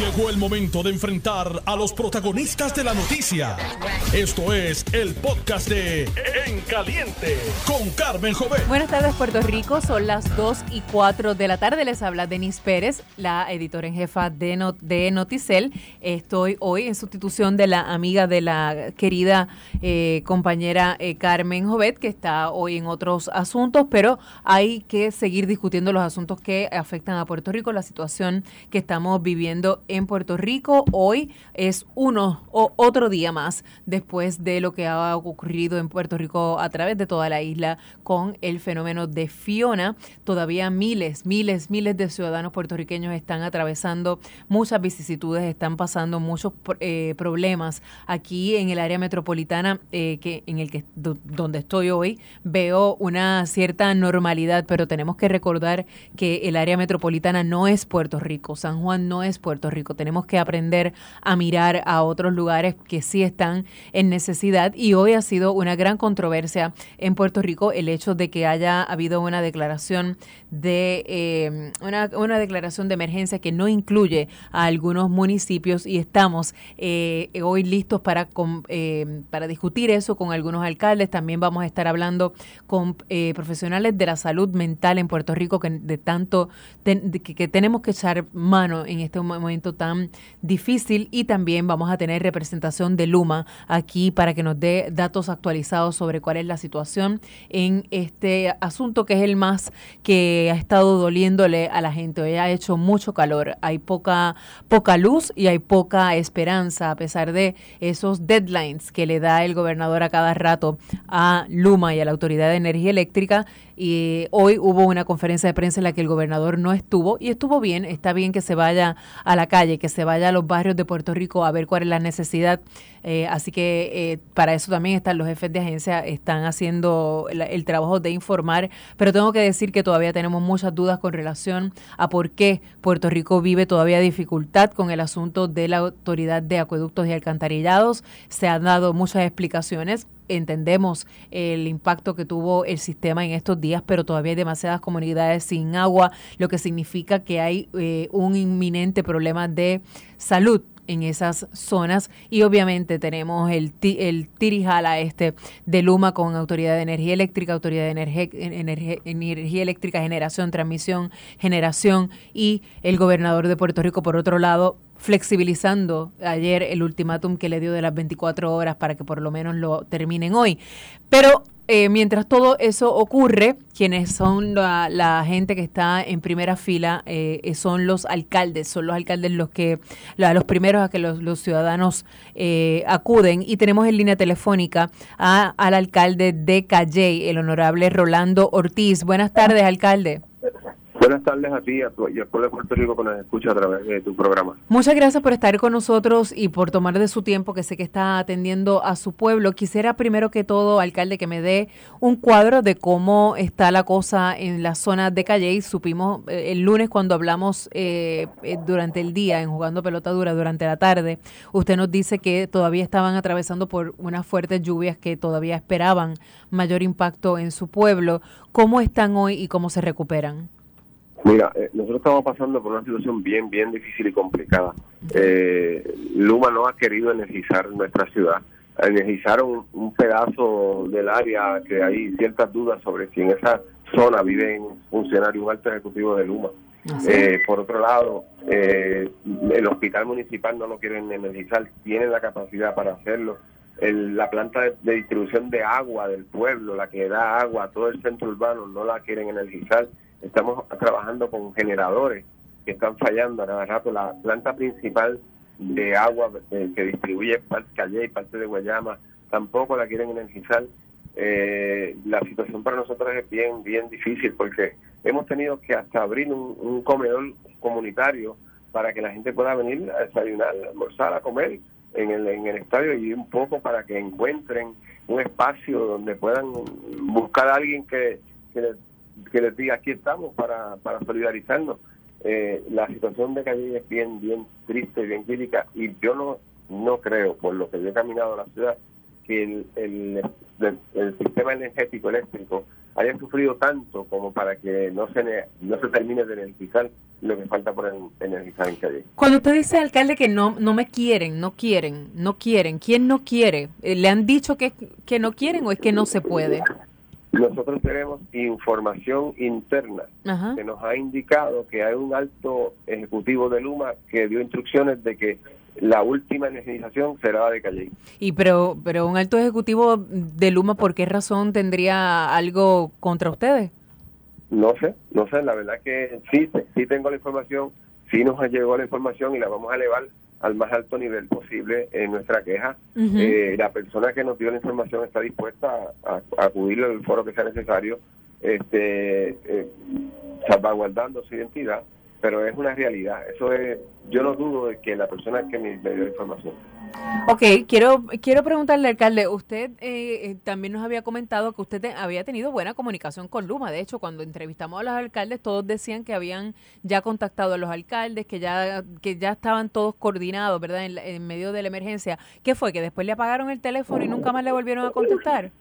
Llegó el momento de enfrentar a los protagonistas de la noticia. Esto es el podcast de En Caliente con Carmen Jovet. Buenas tardes, Puerto Rico. Son las 2 y 4 de la tarde. Les habla Denis Pérez, la editora en jefa de, de Noticel. Estoy hoy en sustitución de la amiga de la querida eh, compañera eh, Carmen Jovet, que está hoy en otros asuntos, pero hay que seguir discutiendo los asuntos que afectan a Puerto Rico, la situación que estamos viviendo en Puerto Rico. Hoy es uno o otro día más después de lo que ha ocurrido en Puerto Rico a través de toda la isla con el fenómeno de Fiona. Todavía miles, miles, miles de ciudadanos puertorriqueños están atravesando muchas vicisitudes, están pasando muchos eh, problemas aquí en el área metropolitana eh, que en el que donde estoy hoy veo una cierta normalidad, pero tenemos que recordar que el área metropolitana no es Puerto Rico, San Juan no es Puerto Rico tenemos que aprender a mirar a otros lugares que sí están en necesidad. Y hoy ha sido una gran controversia en Puerto Rico el hecho de que haya habido una declaración de eh, una, declaración de emergencia que no incluye a algunos municipios. Y estamos eh, hoy listos para, eh, para discutir eso con algunos alcaldes. También vamos a estar hablando con profesionales de la salud mental en Puerto Rico que de tanto que tenemos que echar mano en este momento tan difícil y también vamos a tener representación de Luma aquí para que nos dé datos actualizados sobre cuál es la situación en este asunto que es el más que ha estado doliéndole a la gente. Hoy ha hecho mucho calor, hay poca, poca luz y hay poca esperanza a pesar de esos deadlines que le da el gobernador a cada rato a Luma y a la Autoridad de Energía Eléctrica y hoy hubo una conferencia de prensa en la que el gobernador no estuvo y estuvo bien, está bien que se vaya a la calle, que se vaya a los barrios de Puerto Rico a ver cuál es la necesidad. Eh, así que eh, para eso también están los jefes de agencia, están haciendo el trabajo de informar, pero tengo que decir que todavía tenemos muchas dudas con relación a por qué Puerto Rico vive todavía dificultad con el asunto de la autoridad de acueductos y alcantarillados. Se han dado muchas explicaciones entendemos el impacto que tuvo el sistema en estos días, pero todavía hay demasiadas comunidades sin agua, lo que significa que hay eh, un inminente problema de salud en esas zonas y obviamente tenemos el, el tirijala este de Luma con Autoridad de Energía Eléctrica, Autoridad de Energía, Energía, Energía Eléctrica, Generación, Transmisión, Generación y el gobernador de Puerto Rico por otro lado flexibilizando ayer el ultimátum que le dio de las 24 horas para que por lo menos lo terminen hoy. Pero eh, mientras todo eso ocurre, quienes son la, gente que está en primera fila eh, eh, son los alcaldes, son los alcaldes los que los primeros a que los, ciudadanos acuden. Y tenemos en línea telefónica al alcalde de Calle, el honorable Rolando Ortiz. Buenas tardes, alcalde. Buenas tardes a ti y, al pueblo de Puerto Rico que nos escucha a través de tu programa. Muchas gracias por estar con nosotros y por tomar de su tiempo, que sé que está atendiendo a su pueblo. Quisiera primero que todo, alcalde, que me dé un cuadro de cómo está la cosa en la zona de Calle. Supimos eh, el lunes cuando hablamos eh, eh, durante el día, en jugando pelota dura durante la tarde, usted nos dice que todavía estaban atravesando por unas fuertes lluvias que todavía esperaban mayor impacto en su pueblo. ¿Cómo están hoy y cómo se recuperan? Mira, eh, nosotros estamos pasando por una situación bien, bien difícil y complicada. Eh, Luma no ha querido energizar nuestra ciudad. Energizaron un pedazo del área que hay ciertas dudas sobre si en esa zona viven funcionarios, un alto ejecutivo de Luma. Ah, eh, por otro lado, el hospital municipal no lo quieren energizar, tienen la capacidad para hacerlo. la planta de, distribución de agua del pueblo, la que da agua a todo el centro urbano, no la quieren energizar Estamos trabajando con generadores que están fallando a cada rato. La planta principal de agua eh, que distribuye parte Calle y parte de Guayama tampoco la quieren energizar. Eh, la situación para nosotros es bien, bien difícil porque hemos tenido que hasta abrir un, comedor comunitario para que la gente pueda venir a desayunar, a almorzar, a comer en el, en el estadio y un poco para que encuentren un espacio donde puedan buscar a alguien que, que les que les diga aquí estamos para, para solidarizarnos. Eh, la situación de Calle es bien, bien triste, bien crítica y yo no, no creo, por lo que yo he caminado a la ciudad, que el, el, el, sistema energético eléctrico haya sufrido tanto como para que no se, no se termine de energizar lo que falta por energizar en Calle. Cuando usted dice, alcalde, que no, no me quieren, no quieren, no quieren, ¿quién no quiere? Eh, ¿Le han dicho que, que no quieren o es que no se puede? Nosotros tenemos información interna que nos ha indicado que hay un alto ejecutivo de Luma que dio instrucciones de que la última energización será de Calle. Y pero, pero un alto ejecutivo de Luma, ¿por qué razón tendría algo contra ustedes? No sé, no sé, la verdad que sí, sí tengo la información, sí nos llegó la información y la vamos a elevar al más alto nivel posible en nuestra queja. Eh, la persona que nos dio la información está dispuesta a, acudir al foro que sea necesario, este, eh, salvaguardando su identidad pero es una realidad. Eso es, yo no dudo de que la persona que me, dio información. Ok, quiero, quiero preguntarle, alcalde, usted eh, eh, también nos había comentado que usted había tenido buena comunicación con Luma. De hecho, cuando entrevistamos a los alcaldes, todos decían que habían ya contactado a los alcaldes, que ya, que ya estaban todos coordinados, ¿verdad? En, en medio de la emergencia. ¿Qué fue? ¿Que después le apagaron el teléfono y nunca más le volvieron a contestar?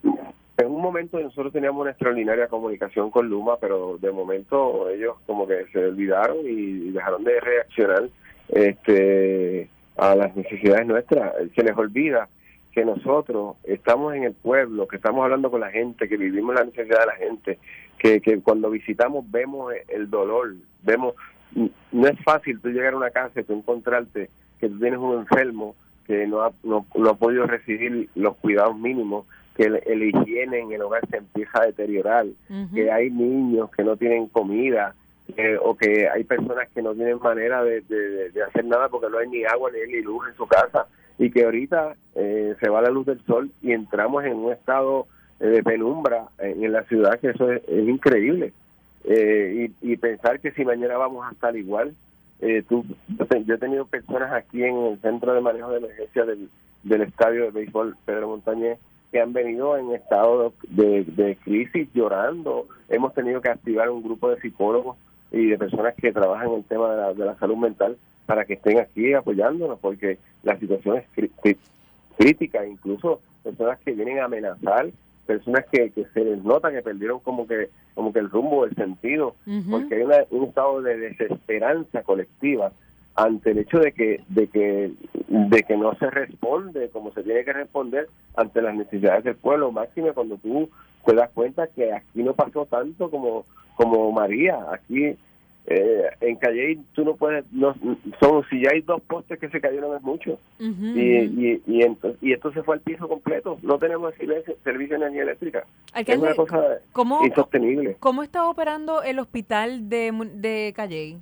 En un momento nosotros teníamos una extraordinaria comunicación con Luma, pero de momento ellos como que se olvidaron y dejaron de reaccionar este, a las necesidades nuestras. Se les olvida que nosotros estamos en el pueblo, que estamos hablando con la gente, que vivimos la necesidad de la gente, que, cuando visitamos vemos el dolor, vemos, no es fácil tú llegar a una casa y tú encontrarte que tú tienes un enfermo que no ha, no, no ha podido recibir los cuidados mínimos que el, higiene en el hogar se empieza a deteriorar, que hay niños que no tienen comida, o que hay personas que no tienen manera de, hacer nada porque no hay ni agua ni, luz en su casa, y que ahorita eh, se va la luz del sol y entramos en un estado eh, de penumbra en, la ciudad, que eso es, increíble. Eh, y, pensar que si mañana vamos a estar igual, tú, yo, he tenido personas aquí en el centro de manejo de emergencia del, del estadio de béisbol Pedro Montañez que han venido en estado de, crisis llorando. Hemos tenido que activar un grupo de psicólogos y de personas que trabajan en el tema de la, salud mental para que estén aquí apoyándonos, porque la situación es crítica, incluso personas que vienen a amenazar, personas que, se les nota que perdieron como que como que el rumbo, el sentido, porque hay un estado de desesperanza colectiva ante el hecho de que de que de que no se responde como se tiene que responder ante las necesidades del pueblo máximo cuando tú te das cuenta que aquí no pasó tanto como como María aquí eh, en Calle tú no puedes no son si ya hay dos postes que se cayeron es mucho. Y, y, entonces, y esto se fue al piso completo no tenemos servicio, servicio de energía eléctrica. Es una cosa insostenible. ¿cómo está operando el hospital de, de Calle?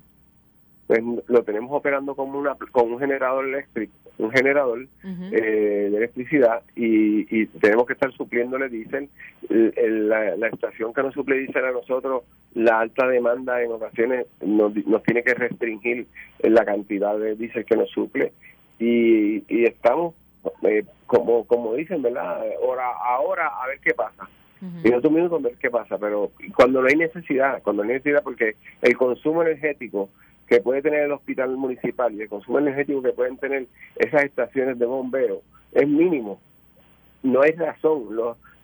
Pues lo tenemos operando como una con un generador eléctrico un generador eh, de electricidad y, tenemos que estar supliéndole dicen la, estación que nos suple diésel a nosotros la alta demanda en ocasiones nos, tiene que restringir la cantidad de diésel que nos suple. Y, estamos eh, como como dicen verdad ahora ahora a ver qué pasa. Y otro minuto a ver qué pasa pero cuando no hay necesidad cuando no hay necesidad porque el consumo energético que puede tener el hospital municipal y el consumo energético que pueden tener esas estaciones de bombeo es mínimo. No hay razón.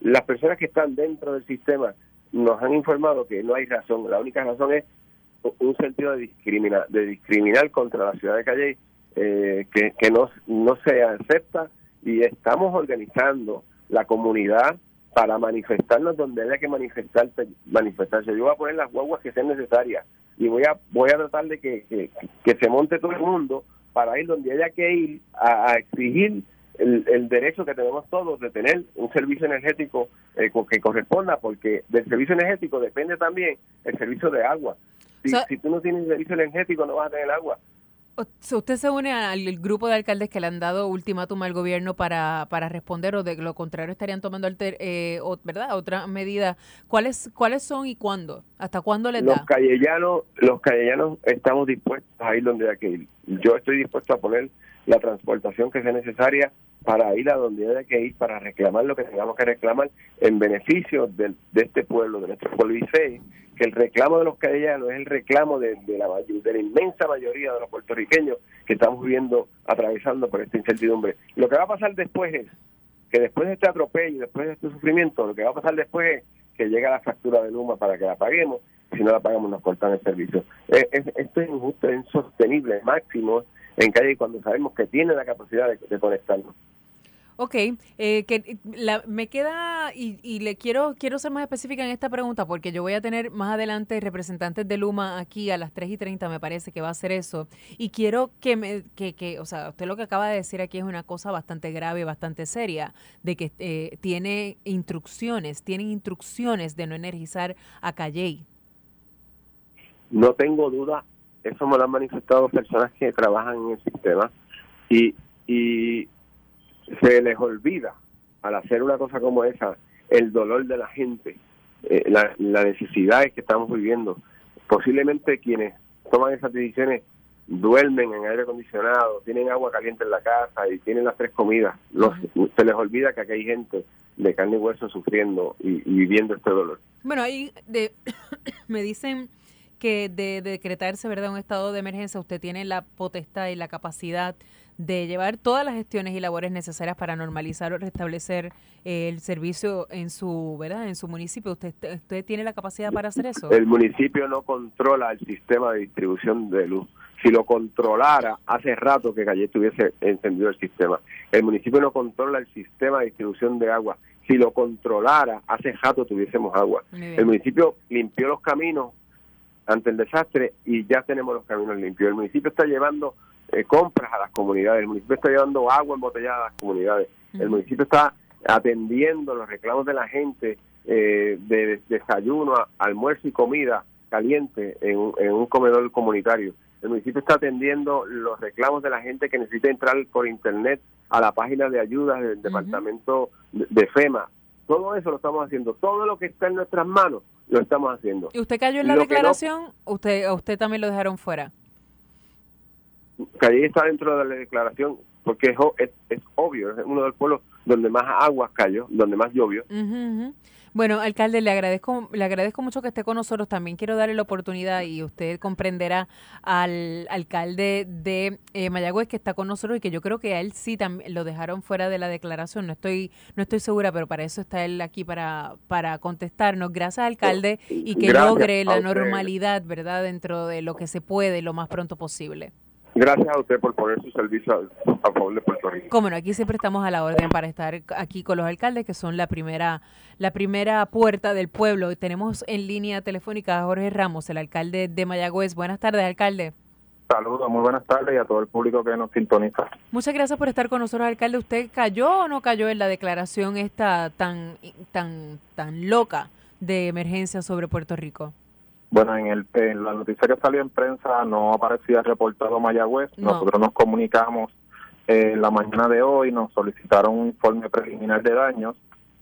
las personas que están dentro del sistema nos han informado que no hay razón. La única razón es un sentido de discriminar, de discriminar contra la ciudad de Calle eh, que, que no, no se acepta y estamos organizando la comunidad para manifestarnos donde haya que manifestarse, manifestarse. Yo voy a poner las guaguas que sean necesarias y voy a voy a tratar de que, que, se monte todo el mundo para ir donde haya que ir a, exigir el, derecho que tenemos todos de tener un servicio energético eh, que corresponda, porque del servicio energético depende también el servicio de agua. Si, si tú no tienes servicio energético, no vas a tener agua. ¿Usted se une al grupo de alcaldes que le han dado ultimátum al gobierno para, para responder o de lo contrario estarían tomando alter, eh, ¿verdad? otra medida? ¿Cuáles cuáles son y cuándo? ¿Hasta cuándo les los da? los callellanos estamos dispuestos a ir donde hay que ir. Yo estoy dispuesto a poner la transportación que sea necesaria para ir a donde haya que ir, para reclamar lo que tengamos que reclamar en beneficio de, de este pueblo, de nuestro pueblo y sé que el reclamo de los cadellanos es el reclamo de, la, de la inmensa mayoría de los puertorriqueños que estamos viviendo, atravesando por esta incertidumbre. Lo que va a pasar después es que después de este atropello, después de este sufrimiento, lo que va a pasar después es que llega la factura de Luma para que la paguemos, si no la pagamos nos cortan el servicio. Eh, esto es injusto, es insostenible, máximo en calle cuando sabemos que tiene la capacidad de conectarnos. Ok, eh, que la, me queda y, y, le quiero quiero ser más específica en esta pregunta porque yo voy a tener más adelante representantes de Luma aquí a las 3 y 30 me parece que va a hacer eso y quiero que me que o sea usted lo que acaba de decir aquí es una cosa bastante grave bastante seria de que eh, tiene instrucciones tienen instrucciones de no energizar a Calley. No tengo duda eso me lo han manifestado personas que trabajan en el sistema y y se les olvida al hacer una cosa como esa el dolor de la gente, eh, la, la necesidad que estamos viviendo. Posiblemente quienes toman esas decisiones duermen en aire acondicionado, tienen agua caliente en la casa y tienen las tres comidas. se les olvida que aquí hay gente de carne y hueso sufriendo y, viviendo este dolor. Bueno, ahí de, me dicen que de, de decretarse verdad un estado de emergencia usted tiene la potestad y la capacidad de llevar todas las gestiones y labores necesarias para normalizar o restablecer eh, el servicio en su verdad en su municipio. Usted usted tiene la capacidad para hacer eso el municipio no controla el sistema de distribución de luz. Si lo controlara hace rato que Calle tuviese encendido el sistema. El municipio no controla el sistema de distribución de agua. Si lo controlara hace rato tuviésemos agua. El municipio limpió los caminos ante el desastre y ya tenemos los caminos limpios. El municipio está llevando eh, compras a las comunidades, el municipio está llevando agua embotellada a las comunidades, el municipio está atendiendo los reclamos de la gente eh, de desayuno, almuerzo y comida caliente en, un comedor comunitario. El municipio está atendiendo los reclamos de la gente que necesita entrar por internet a la página de ayudas del departamento de, FEMA. Todo eso lo estamos haciendo. Todo lo que está en nuestras manos lo estamos haciendo. ¿Y usted cayó en la declaración? ¿Usted, ¿Usted también lo dejaron fuera? Calle está dentro de la declaración porque es, es, obvio, es uno de los pueblos donde más agua cayó, donde más llovió. Bueno, alcalde, le agradezco, le agradezco mucho que esté con nosotros. También quiero darle la oportunidad y usted comprenderá al alcalde de eh, Mayagüez que está con nosotros y que yo creo que a él sí también lo dejaron fuera de la declaración. No estoy, no estoy segura, pero para eso está él aquí para, para contestarnos. Gracias, alcalde, y que logre la normalidad, ¿verdad? Dentro de lo que se puede lo más pronto posible. Gracias a usted por poner su servicio a favor de Puerto Rico. Como no, aquí siempre estamos a la orden para estar aquí con los alcaldes, que son la primera, la primera puerta del pueblo. Tenemos en línea telefónica a Jorge Ramos, el alcalde de Mayagüez. Buenas tardes, alcalde. Saludos, muy buenas tardes y a todo el público que nos sintoniza. Muchas gracias por estar con nosotros, alcalde. ¿Usted cayó o no cayó en la declaración esta tan, tan, tan loca de emergencia sobre Puerto Rico? Bueno, en, el, en la noticia que salió en prensa no aparecía reportado Mayagüez. Nosotros nos comunicamos en la mañana de hoy, nos solicitaron un informe preliminar de daños.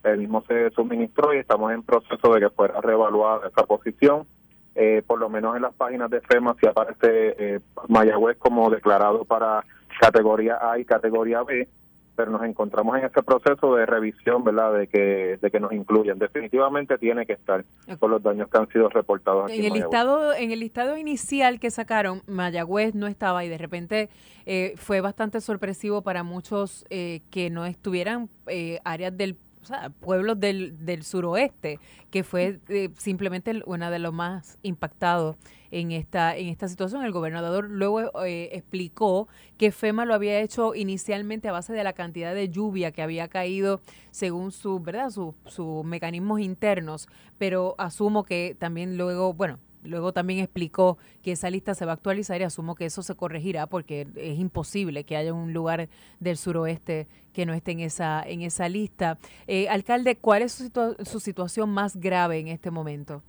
El mismo se suministró y estamos en proceso de que fuera reevaluada esa posición. Eh, por lo menos en las páginas de FEMA si aparece eh, Mayagüez como declarado para categoría A y categoría B pero nos encontramos en ese proceso de revisión, ¿verdad? De que de que nos incluyan. Definitivamente tiene que estar por los daños que han sido reportados aquí en, el listado en el listado inicial que sacaron Mayagüez no estaba y de repente eh, fue bastante sorpresivo para muchos eh, que no estuvieran eh, áreas del o sea, pueblos del, del suroeste, que fue eh, simplemente uno de los más impactados en esta, en esta situación. El gobernador luego eh, explicó que FEMA lo había hecho inicialmente a base de la cantidad de lluvia que había caído según su, ¿verdad? sus mecanismos internos, pero asumo que también luego, bueno, Luego también explicó que esa lista se va a actualizar y asumo que eso se corregirá porque es imposible que haya un lugar del suroeste que no esté en esa, en esa lista. Eh, alcalde, ¿cuál es su, situación más grave en este momento?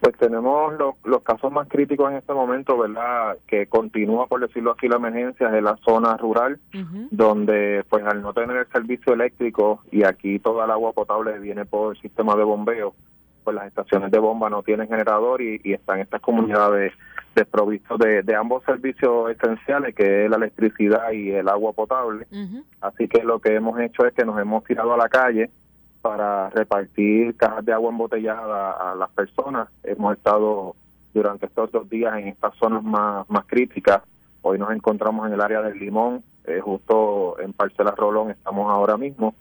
Pues tenemos los, casos más críticos en este momento, ¿verdad? Que continúa, por decirlo así, la emergencia en la zona rural, donde pues al no tener el servicio eléctrico y aquí toda el agua potable viene por el sistema de bombeo, pues las estaciones de bomba no tienen generador y, están estas comunidades desprovistos de, de, ambos servicios esenciales, que es la electricidad y el agua potable. Así que lo que hemos hecho es que nos hemos tirado a la calle para repartir cajas de agua embotellada a las personas. Hemos estado durante estos dos días en estas zonas más, más críticas. Hoy nos encontramos en el área del Limón, eh, justo en Parcela Rolón estamos ahora mismo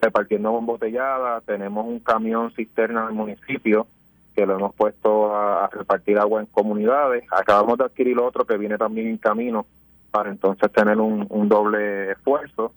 repartiendo embotellada, tenemos un camión cisterna del municipio que lo hemos puesto a, repartir agua en comunidades. Acabamos de adquirir otro que viene también en camino para entonces tener un, doble esfuerzo.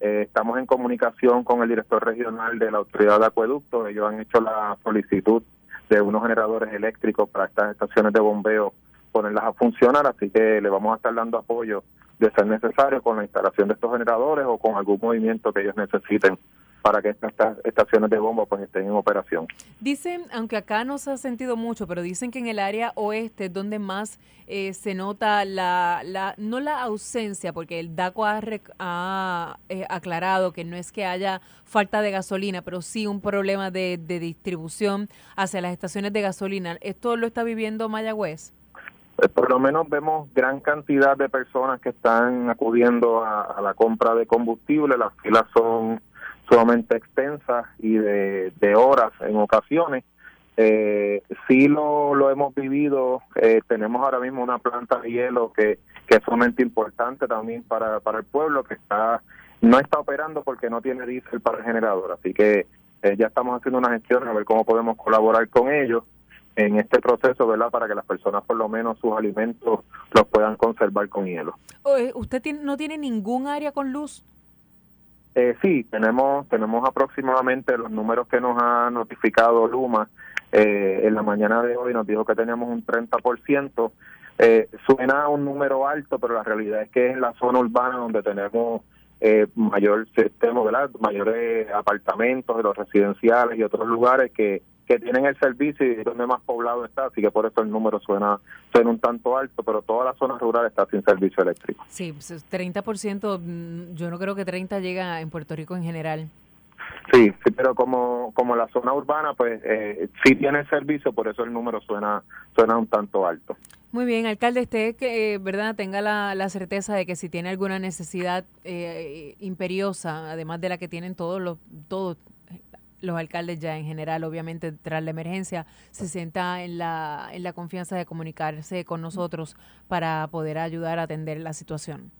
Eh, estamos en comunicación con el director regional de la Autoridad de Acueducto. Ellos han hecho la solicitud de unos generadores eléctricos para estas estaciones de bombeo ponerlas a funcionar, así que le vamos a estar dando apoyo de ser necesario con la instalación de estos generadores o con algún movimiento que ellos necesiten para que estas estaciones de bomba pues estén en operación. Dicen, aunque acá no se ha sentido mucho, pero dicen que en el área oeste es donde más eh, se nota la, la, no la ausencia, porque el DACO ha, eh, aclarado que no es que haya falta de gasolina, pero sí un problema de, distribución hacia las estaciones de gasolina. ¿Esto lo está viviendo Mayagüez? Pues, por lo menos vemos gran cantidad de personas que están acudiendo a, a la compra de combustible, las filas son sumamente extensa y de, horas en ocasiones. Eh, sí lo, lo hemos vivido, eh, tenemos ahora mismo una planta de hielo que, que es sumamente importante también para, para el pueblo, que está no está operando porque no tiene diésel para el generador, así que eh, ya estamos haciendo una gestión a ver cómo podemos colaborar con ellos en este proceso, ¿verdad? Para que las personas por lo menos sus alimentos los puedan conservar con hielo. ¿Usted no tiene ningún área con luz? Eh, sí, tenemos tenemos aproximadamente los números que nos ha notificado Luma. Eh, en la mañana de hoy nos dijo que teníamos un 30%. Eh, suena un número alto, pero la realidad es que es en la zona urbana donde tenemos eh, mayor sistema, ¿verdad? mayores apartamentos los residenciales y otros lugares que que tienen el servicio y donde más poblado está, así que por eso el número suena, suena un tanto alto, pero toda la zona rural está sin servicio eléctrico. Sí, 30%, pues, mm, yo no creo que 30 llega en Puerto Rico en general. Sí, sí, pero como como la zona urbana, pues eh, sí tiene servicio, por eso el número suena suena un tanto alto. Muy bien, alcalde, usted que eh, verdad tenga la, la, certeza de que si tiene alguna necesidad eh, imperiosa, además de la que tienen todos los todos los alcaldes ya en general, obviamente tras la emergencia, se sienta en la, en la confianza de comunicarse con nosotros para poder ayudar a atender la situación.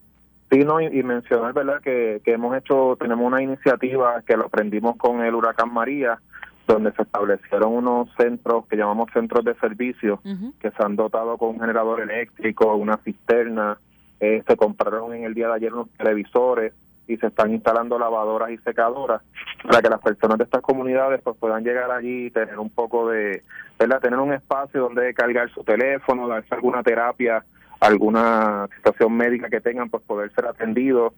Sí, no, y, mencionar, ¿verdad?, que, que hemos hecho, tenemos una iniciativa que lo aprendimos con el huracán María, donde se establecieron unos centros que llamamos centros de servicio, que se han dotado con un generador eléctrico, una cisterna, eh, se compraron en el día de ayer unos televisores, y se están instalando lavadoras y secadoras para que las personas de estas comunidades pues puedan llegar allí y tener un poco de, ¿verdad? Tener un espacio donde cargar su teléfono, darse alguna terapia, alguna situación médica que tengan, pues poder ser atendidos.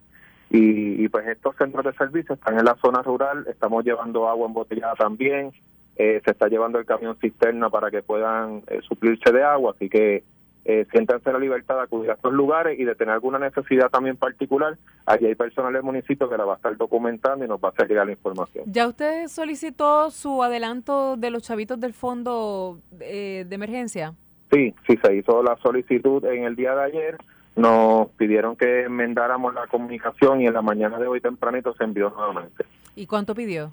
Y, pues estos centros de servicio están en la zona rural, estamos llevando agua embotellada también, eh, se está llevando el camión cisterna para que puedan eh, suplirse de agua, así que eh, siéntanse la libertad de acudir a estos lugares y de tener alguna necesidad también particular, allí hay personal del municipio que la va a estar documentando y nos va a hacer llegar la información. ¿Ya usted solicitó su adelanto de los chavitos del fondo eh, de emergencia? Sí, sí, se hizo la solicitud en el día de ayer. Nos pidieron que enmendáramos la comunicación y en la mañana de hoy tempranito se envió nuevamente. ¿Y cuánto pidió?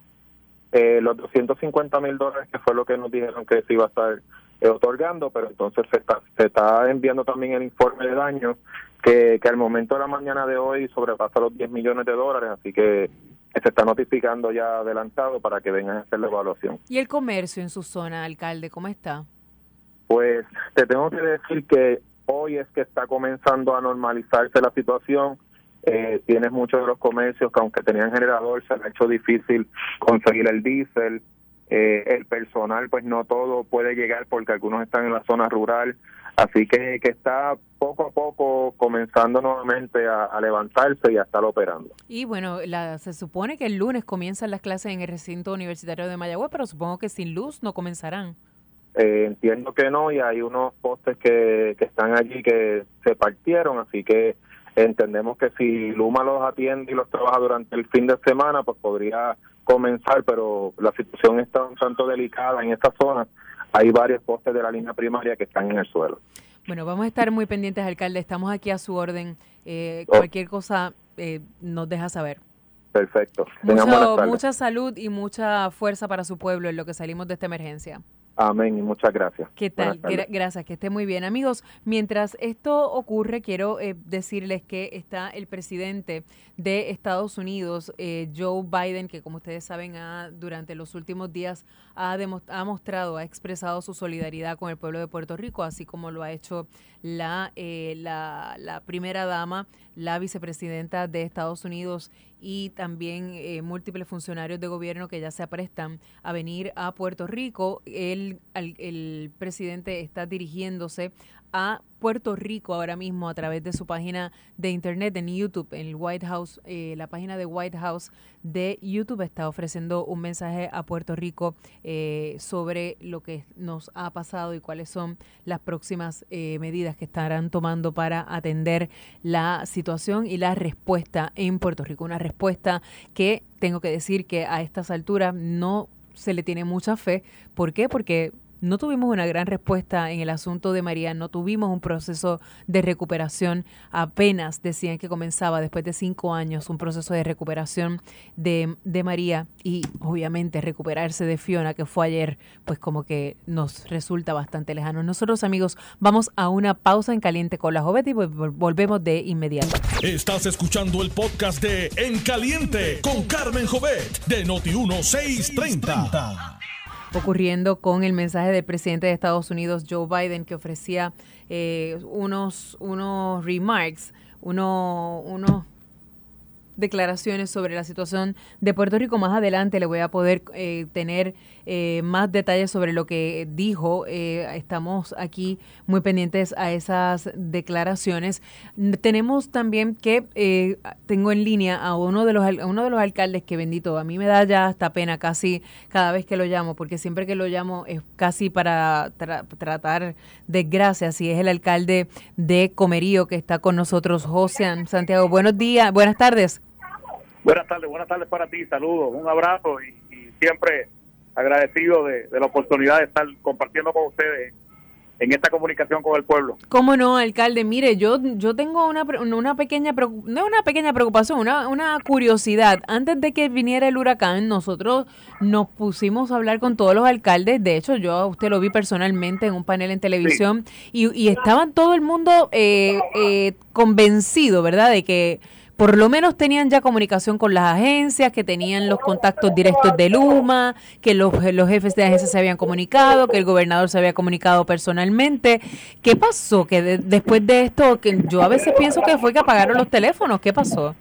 Eh, los 250 mil dólares, que fue lo que nos dijeron que se iba a estar otorgando, pero entonces se está, se está enviando también el informe de daño que, que al momento de la mañana de hoy sobrepasa los 10 millones de dólares, así que se está notificando ya adelantado para que vengan a hacer la evaluación. ¿Y el comercio en su zona, alcalde, cómo está? Pues te tengo que decir que hoy es que está comenzando a normalizarse la situación. Eh, tienes muchos de los comercios que aunque tenían generador se ha hecho difícil conseguir el diésel. Eh, el personal pues no todo puede llegar porque algunos están en la zona rural, así que, que está poco a poco comenzando nuevamente a, levantarse y a estar operando. Y bueno, la, se supone que el lunes comienzan las clases en el recinto universitario de Mayagüez, pero supongo que sin luz no comenzarán. Eh, entiendo que no y hay unos postes que, que están allí que se partieron, así que entendemos que si Luma los atiende y los trabaja durante el fin de semana, pues podría comenzar, pero la situación está un tanto delicada en esta zona. Hay varios postes de la línea primaria que están en el suelo. Bueno, vamos a estar muy pendientes, alcalde. Estamos aquí a su orden. Eh, oh. Cualquier cosa eh, nos deja saber. Perfecto. Mucho, mucha salud y mucha fuerza para su pueblo en lo que salimos de esta emergencia. Amén y muchas gracias. ¿Qué tal? gracias, que esté muy bien. Amigos, mientras esto ocurre, quiero eh, decirles que está el presidente de Estados Unidos, eh, Joe Biden, que como ustedes saben, ha, durante los últimos días ha, ha mostrado, ha expresado su solidaridad con el pueblo de Puerto Rico, así como lo ha hecho la, eh, la, la primera dama, la vicepresidenta de Estados Unidos y también eh, múltiples funcionarios de gobierno que ya se aprestan a venir a Puerto Rico. El, el presidente está dirigiéndose a Puerto Rico ahora mismo a través de su página de internet en YouTube, en el White House, eh, la página de White House de YouTube está ofreciendo un mensaje a Puerto Rico eh, sobre lo que nos ha pasado y cuáles son las próximas eh, medidas que estarán tomando para atender la situación y la respuesta en Puerto Rico. Una respuesta que tengo que decir que a estas alturas no se le tiene mucha fe. ¿Por qué? Porque no tuvimos una gran respuesta en el asunto de María, no tuvimos un proceso de recuperación, apenas decían que comenzaba después de cinco años un proceso de recuperación de, de María y obviamente recuperarse de Fiona, que fue ayer, pues como que nos resulta bastante lejano. Nosotros amigos vamos a una pausa en caliente con la Jovet y volvemos de inmediato. Estás escuchando el podcast de En Caliente con Carmen Jovet de Noti 1630 ocurriendo con el mensaje del presidente de Estados Unidos, Joe Biden, que ofrecía eh, unos, unos remarks, uno, unos declaraciones sobre la situación de Puerto Rico. Más adelante le voy a poder eh, tener eh, más detalles sobre lo que dijo. Eh, estamos aquí muy pendientes a esas declaraciones. Tenemos también que tengo en línea a uno de los uno de los alcaldes que bendito a mí me da ya hasta pena casi cada vez que lo llamo porque siempre que lo llamo es casi para tratar desgracias y es el alcalde de Comerío que está con nosotros José Santiago. Buenos días, buenas tardes. Buenas tardes, buenas tardes para ti, saludos, un abrazo y, siempre agradecido de, la oportunidad de estar compartiendo con ustedes en esta comunicación con el pueblo. ¿Cómo no, alcalde? Mire, yo yo tengo una, una pequeña, no una pequeña preocupación, una, una curiosidad. Antes de que viniera el huracán, nosotros nos pusimos a hablar con todos los alcaldes. De hecho, yo a usted lo vi personalmente en un panel en televisión y, y estaban todo el mundo eh, eh, convencido, ¿verdad?, de que por lo menos tenían ya comunicación con las agencias, que tenían los contactos directos de Luma, que los, los jefes de agencias se habían comunicado, que el gobernador se había comunicado personalmente. ¿Qué pasó? Que después de esto, que yo a veces pienso que fue que apagaron los teléfonos. ¿Qué pasó?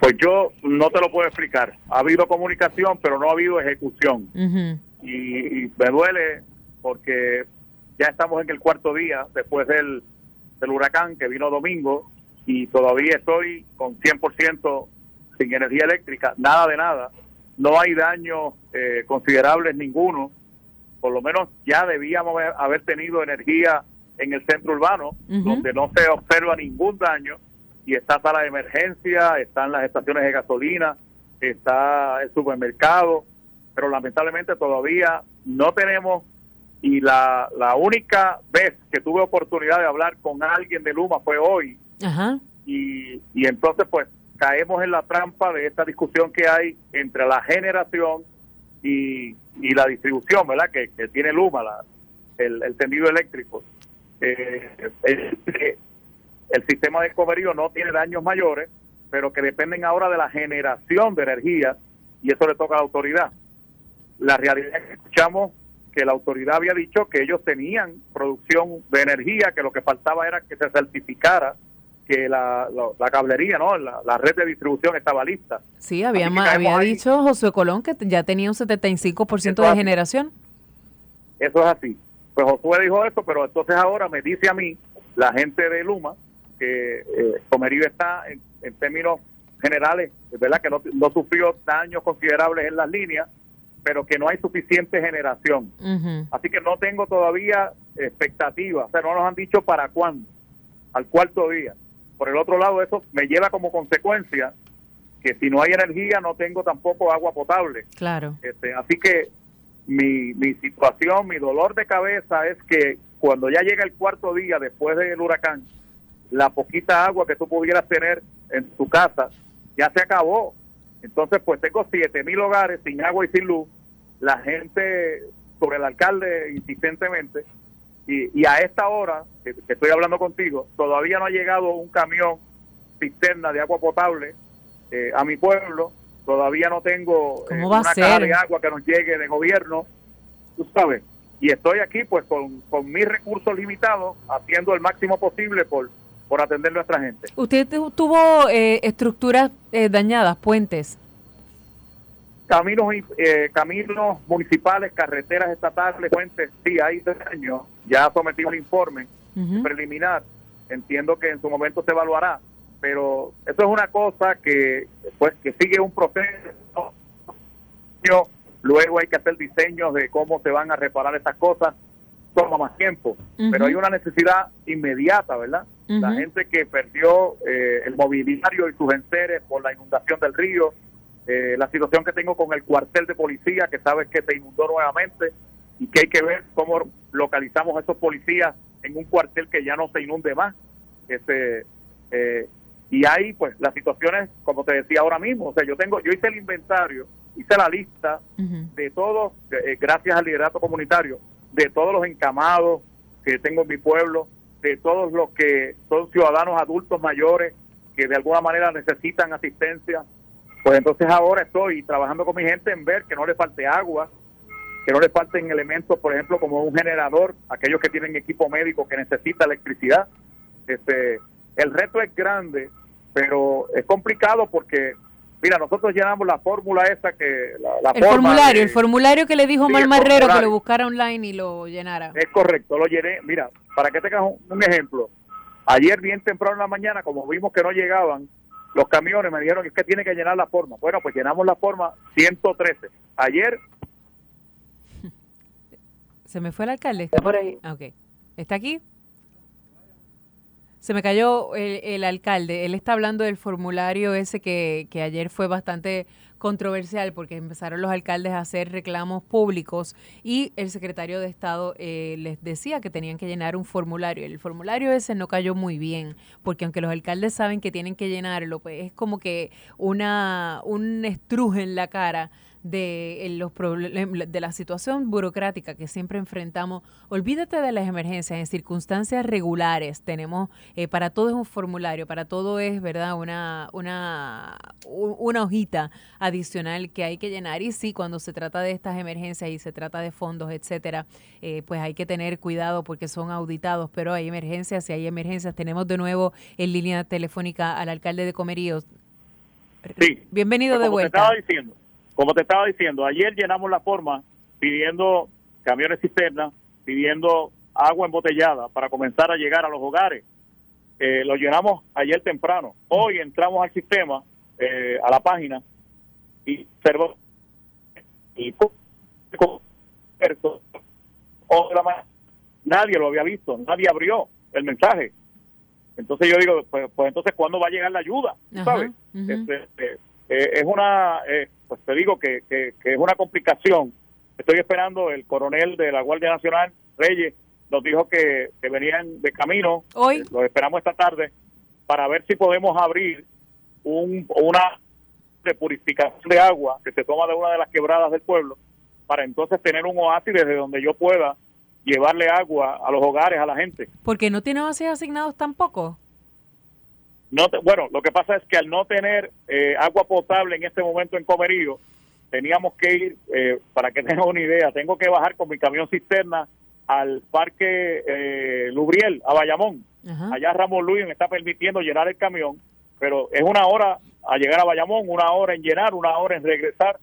Pues yo no te lo puedo explicar. Ha habido comunicación, pero no ha habido ejecución. y, me duele porque ya estamos en el cuarto día después del, del huracán que vino domingo y todavía estoy con 100% sin energía eléctrica, nada de nada. No hay daños eh, considerables ninguno. Por lo menos ya debíamos haber tenido energía en el centro urbano, donde no se observa ningún daño y está sala de emergencia, están las estaciones de gasolina, está el supermercado, pero lamentablemente todavía no tenemos y la, la única vez que tuve oportunidad de hablar con alguien de Luma fue hoy y, y entonces pues caemos en la trampa de esta discusión que hay entre la generación y, y la distribución, ¿verdad? Que, tiene Luma, el, tendido eléctrico. Eh, el, sistema de comerío no tiene daños mayores, pero que dependen ahora de la generación de energía y eso le toca a la autoridad. La realidad es que escuchamos que la autoridad había dicho que ellos tenían producción de energía, que lo que faltaba era que se certificara que la, la, cablería, ¿no? La, red de distribución estaba lista. Sí, había, había dicho José Colón que ya tenía un 75% de generación. Eso es así. Pues Josué dijo eso, pero entonces ahora me dice a mí, la gente de Luma, que eh, Comerío está en, términos generales, es verdad que no, no, sufrió daños considerables en las líneas, pero que no hay suficiente generación. Así que no tengo todavía expectativas, o sea, no nos han dicho para cuándo, al cuarto día. Por el otro lado, eso me lleva como consecuencia que si no hay energía no tengo tampoco agua potable. Claro. Este, así que mi, mi situación, mi dolor de cabeza es que cuando ya llega el cuarto día después del huracán, la poquita agua que tú pudieras tener en tu casa ya se acabó. Entonces, pues tengo siete mil hogares sin agua y sin luz. La gente sobre el alcalde insistentemente y, a esta hora que, estoy hablando contigo, todavía no ha llegado un camión cisterna de agua potable eh, a mi pueblo, todavía no tengo eh, una caja de agua que nos llegue de gobierno, tú sabes, y estoy aquí pues con, con mis recursos limitados haciendo el máximo posible por, por atender a nuestra gente. ¿Usted tuvo eh, estructuras dañadas, puentes? Caminos, eh, caminos municipales, carreteras estatales, puentes, sí, hay daño. Ya sometí un informe preliminar. Entiendo que en su momento se evaluará, pero eso es una cosa que pues que sigue un proceso. Luego hay que hacer diseños de cómo se van a reparar estas cosas. Toma más tiempo, pero hay una necesidad inmediata, ¿verdad? La gente que perdió eh, el mobiliario y sus enseres por la inundación del río, eh, la situación que tengo con el cuartel de policía, que sabes que se inundó nuevamente y que hay que ver cómo localizamos a esos policías en un cuartel que ya no se inunde más. Este, eh, y ahí, pues, las situaciones, como te decía ahora mismo, o sea, yo tengo, yo hice el inventario, hice la lista de todos, eh, gracias al liderato comunitario, de todos los encamados que tengo en mi pueblo, de todos los que son ciudadanos adultos mayores que de alguna manera necesitan asistencia, pues entonces ahora estoy trabajando con mi gente en ver que no le falte agua, que no le falten elementos, por ejemplo, como un generador, aquellos que tienen equipo médico que necesita electricidad. Este, el reto es grande, pero es complicado porque, mira, nosotros llenamos la fórmula esa que... La, el formulario, el formulario que le dijo Mal Marrero que lo buscara online y lo llenara. Es correcto, lo llené. Mira, para que tengas un ejemplo, ayer bien temprano en la mañana, como vimos que no llegaban, los camiones me dijeron que tiene que llenar la forma. Bueno, pues llenamos la forma 113. Ayer... Se me fue el alcalde, está por ahí. Ah, ok. ¿Está aquí? Se me cayó el, alcalde. Él está hablando del formulario ese que, que ayer fue bastante controversial porque empezaron los alcaldes a hacer reclamos públicos y el secretario de Estado eh, les decía que tenían que llenar un formulario. El formulario ese no cayó muy bien porque aunque los alcaldes saben que tienen que llenarlo, pues es como que una un estruje en la cara de los de la situación burocrática que siempre enfrentamos. Olvídate de las emergencias en circunstancias regulares. Tenemos eh, para todo es un formulario, para todo es, ¿verdad? Una una una hojita adicional que hay que llenar y sí, cuando se trata de estas emergencias y se trata de fondos, etcétera, eh, pues hay que tener cuidado porque son auditados, pero hay emergencias, si hay emergencias, tenemos de nuevo en línea telefónica al alcalde de Comerío. Sí. Bienvenido de vuelta. estaba diciendo como te estaba diciendo, ayer llenamos la forma pidiendo camiones cisterna, pidiendo agua embotellada para comenzar a llegar a los hogares. Eh, lo llenamos ayer temprano. Hoy entramos al sistema, eh, a la página, y observó y nadie lo había visto, nadie abrió el mensaje. Entonces yo digo, pues, pues entonces ¿cuándo va a llegar la ayuda? ¿Sabes? Este, eh, es una pues te digo que, que, es una complicación. Estoy esperando el coronel de la Guardia Nacional, Reyes, nos dijo que, venían de camino. Hoy. Eh, los esperamos esta tarde para ver si podemos abrir un, una de purificación de agua que se toma de una de las quebradas del pueblo para entonces tener un oasis desde donde yo pueda llevarle agua a los hogares, a la gente. Porque no tiene oasis asignados tampoco. No bueno, lo que pasa es que al no tener eh, agua potable en este momento en Comerío, teníamos que ir, eh, para que tengan una idea, tengo que bajar con mi camión cisterna al parque eh, Lubriel, a Bayamón. Allá Ramón Luis me está permitiendo llenar el camión, pero es una hora a llegar a Bayamón, una hora en llenar, una hora en regresar,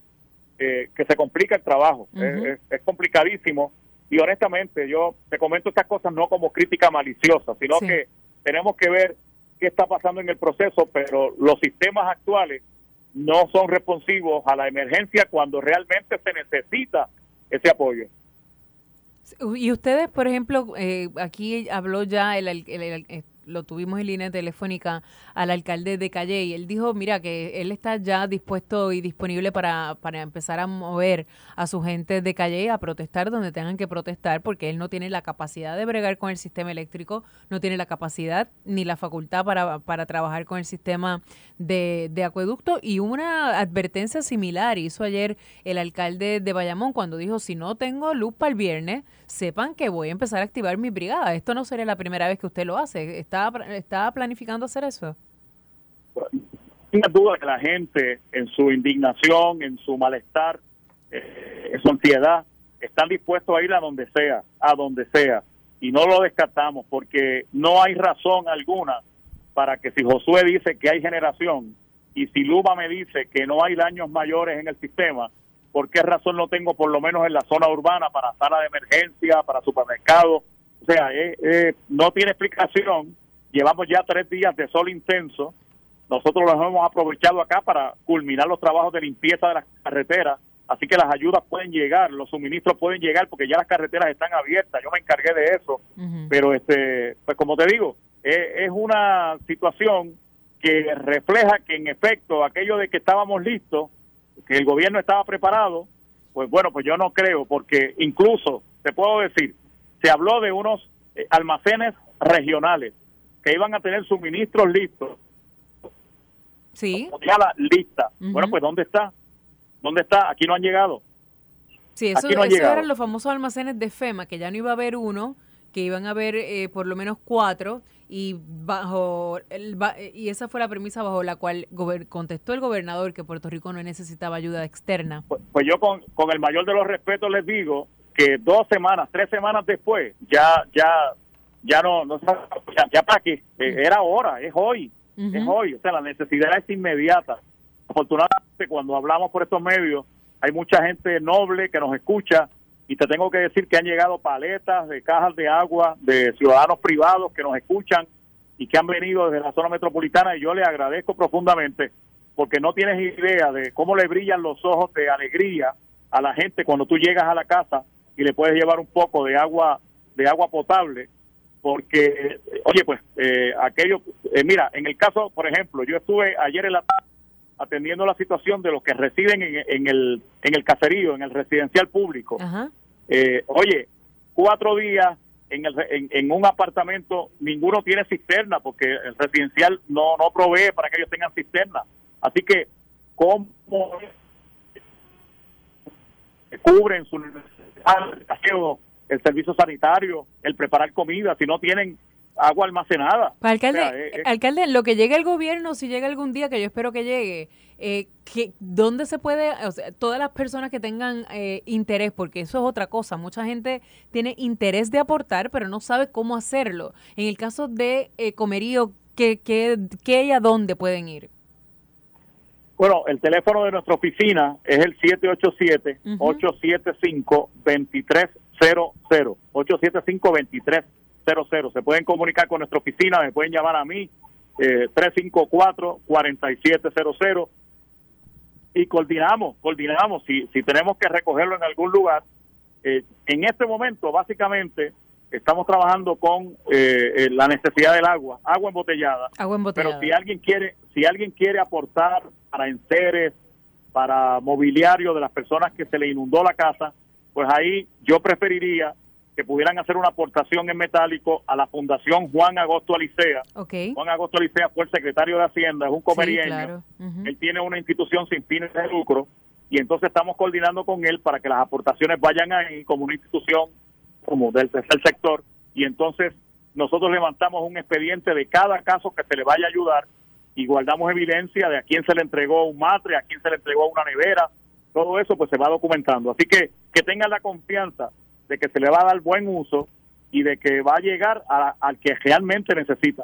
que se complica el trabajo. es, complicadísimo y honestamente yo te comento estas cosas no como crítica maliciosa, sino que tenemos que ver qué está pasando en el proceso, pero los sistemas actuales no son responsivos a la emergencia cuando realmente se necesita ese apoyo. Y ustedes, por ejemplo, eh, aquí habló ya el, lo tuvimos en línea telefónica al alcalde de Calle y él dijo, mira, que él está ya dispuesto y disponible para, para empezar a mover a su gente de Calle a protestar donde tengan que protestar porque él no tiene la capacidad de bregar con el sistema eléctrico, no tiene la capacidad ni la facultad para, para trabajar con el sistema de, de acueducto y una advertencia similar hizo ayer el alcalde de Bayamón cuando dijo, si no tengo luz para el viernes, sepan que voy a empezar a activar mi brigada. Esto no sería la primera vez que usted lo hace. ¿Está, está planificando hacer eso? Sin duda que la gente, en su indignación, en su malestar, eh, en su ansiedad, están dispuestos a ir a donde sea, a donde sea. Y no lo descartamos porque no hay razón alguna para que si Josué dice que hay generación y si Luma me dice que no hay daños mayores en el sistema, ¿por qué razón no tengo por lo menos en la zona urbana para sala de emergencia, para supermercados? O sea, eh, eh, no tiene explicación. Llevamos ya tres días de sol intenso. Nosotros los hemos aprovechado acá para culminar los trabajos de limpieza de las carreteras. Así que las ayudas pueden llegar, los suministros pueden llegar porque ya las carreteras están abiertas. Yo me encargué de eso. Pero, este, pues como te digo, eh, es una situación que refleja que en efecto aquello de que estábamos listos, que el gobierno estaba preparado, pues bueno, pues yo no creo, porque incluso, te puedo decir, se habló de unos eh, almacenes regionales que iban a tener suministros listos. Sí. Ya la lista. Bueno, pues ¿dónde está? ¿Dónde está? Aquí no han llegado. Sí, eso, eso eran los famosos almacenes de FEMA, que ya no iba a haber uno, que iban a haber eh, por lo menos cuatro y bajo el, y esa fue la premisa bajo la cual contestó el gobernador que Puerto Rico no necesitaba ayuda externa. Pues, pues, yo con, con el mayor de los respetos les digo que dos semanas, tres semanas después, ya ya ya no, no ya, ya para qué, eh, era ahora, es hoy, es hoy, o sea, la necesidad es inmediata. Afortunadamente, cuando hablamos por estos medios, hay mucha gente noble que nos escucha y te tengo que decir que han llegado paletas de cajas de agua de ciudadanos privados que nos escuchan y que han venido desde la zona metropolitana y yo le agradezco profundamente porque no tienes idea de cómo le brillan los ojos de alegría a la gente cuando tú llegas a la casa y le puedes llevar un poco de agua de agua potable porque oye pues eh, aquello eh, mira en el caso por ejemplo yo estuve ayer en la atendiendo la situación de los que residen en, el, en el caserío, en el residencial público. Eh, oye, cuatro días en, el, en, un apartamento, ninguno tiene cisterna porque el residencial no, no provee para que ellos tengan cisterna. Así que, ¿cómo cubren su el servicio sanitario, el preparar comida, si no tienen agua almacenada. alcalde, eh, eh. alcalde, lo que llegue el gobierno, si llega algún día, que yo espero que llegue, eh, que, ¿dónde se puede, o sea, todas las personas que tengan eh, interés, porque eso es otra cosa, mucha gente tiene interés de aportar, pero no sabe cómo hacerlo. En el caso de Comerío, ¿qué, qué, qué y a dónde pueden ir? Bueno, el teléfono de nuestra oficina es el 787-875-2300. 875-2300. Se pueden comunicar con nuestra oficina, me pueden llamar a mí, eh, 354-4700 y coordinamos, coordinamos si, si tenemos que recogerlo en algún lugar. Eh, en este momento, básicamente, estamos trabajando con eh, eh, la necesidad del agua, agua embotellada. Agua embotellada. Pero si alguien quiere, si alguien quiere aportar para enseres, para mobiliario de las personas que se le inundó la casa, pues ahí yo preferiría que pudieran hacer una aportación en metálico a la Fundación Juan Agosto Alicea. Juan Agosto Alicea fue el secretario de Hacienda, es un comerieño. Él tiene una institución sin fines de lucro y entonces estamos coordinando con él para que las aportaciones vayan ahí como una institución como del tercer sector y entonces nosotros levantamos un expediente de cada caso que se le vaya a ayudar y guardamos evidencia de a quién se le entregó un matre, a quién se le entregó una nevera, todo eso pues se va documentando. Así que que tengan la confianza de que se le va a dar buen uso y de que va a llegar al que realmente necesita.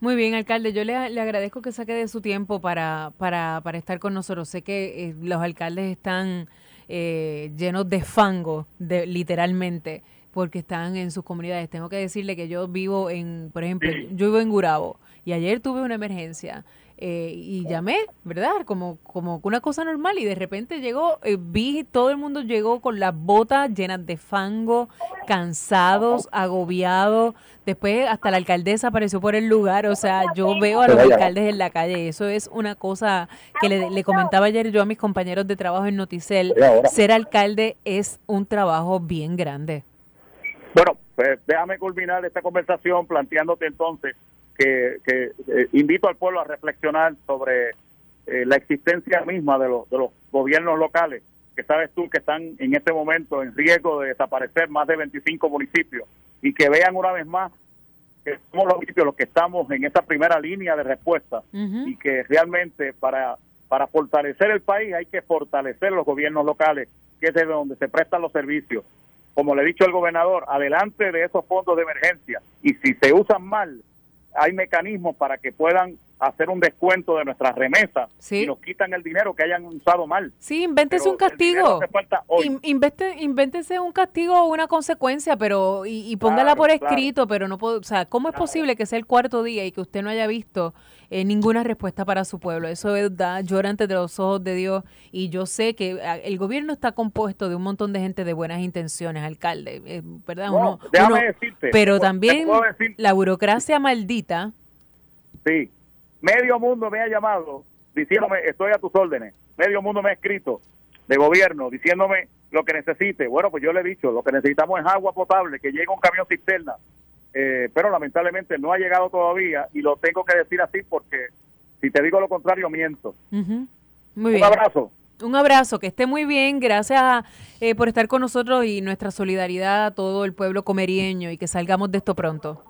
Muy bien, alcalde. Yo le, agradezco que saque de su tiempo para, para, para estar con nosotros. Sé que eh, los alcaldes están eh, llenos de fango, de, literalmente, porque están en sus comunidades. Tengo que decirle que yo vivo en, por ejemplo, yo vivo en Gurabo y ayer tuve una emergencia eh, y llamé, ¿verdad? Como, como una cosa normal y de repente llegó, eh, vi todo el mundo llegó con las botas llenas de fango, cansados, agobiados. Después hasta la alcaldesa apareció por el lugar, o sea, yo veo a los alcaldes en la calle, eso es una cosa que le, le comentaba ayer yo a mis compañeros de trabajo en Noticel, ser alcalde es un trabajo bien grande. Bueno, pues déjame culminar esta conversación planteándote entonces que, eh, invito al pueblo a reflexionar sobre eh, la existencia misma de los, de los gobiernos locales, que sabes tú que están en este momento en riesgo de desaparecer más de 25 municipios, y que vean una vez más que somos los municipios los que estamos en esa primera línea de respuesta y que realmente para, para fortalecer el país hay que fortalecer los gobiernos locales, que es de donde se prestan los servicios. Como le he dicho al gobernador, adelante de esos fondos de emergencia y si se usan mal, hay mecanismos para que puedan hacer un descuento de nuestras remesas y nos quitan el dinero que hayan usado mal. Sí, invéntese un castigo. invéntese un castigo o una consecuencia, pero y, póngala por escrito, pero no puedo, o sea, ¿cómo es posible que sea el cuarto día y que usted no haya visto eh, ninguna respuesta para su pueblo? Eso es, da, llora ante los ojos de Dios y yo sé que ah, el gobierno está compuesto de un montón de gente de buenas intenciones, alcalde, eh, ¿verdad? uno, déjame decirte, pero también la burocracia maldita. Sí Medio mundo me ha llamado diciéndome, estoy a tus órdenes. Medio mundo me ha escrito de gobierno diciéndome lo que necesite. Bueno, pues yo le he dicho, lo que necesitamos es agua potable, que llegue un camión cisterna. Eh, pero lamentablemente no ha llegado todavía y lo tengo que decir así porque si te digo lo contrario, miento. Muy un abrazo. Un abrazo, que esté muy bien. Gracias eh, por estar con nosotros y nuestra solidaridad a todo el pueblo comerieño y que salgamos de esto pronto.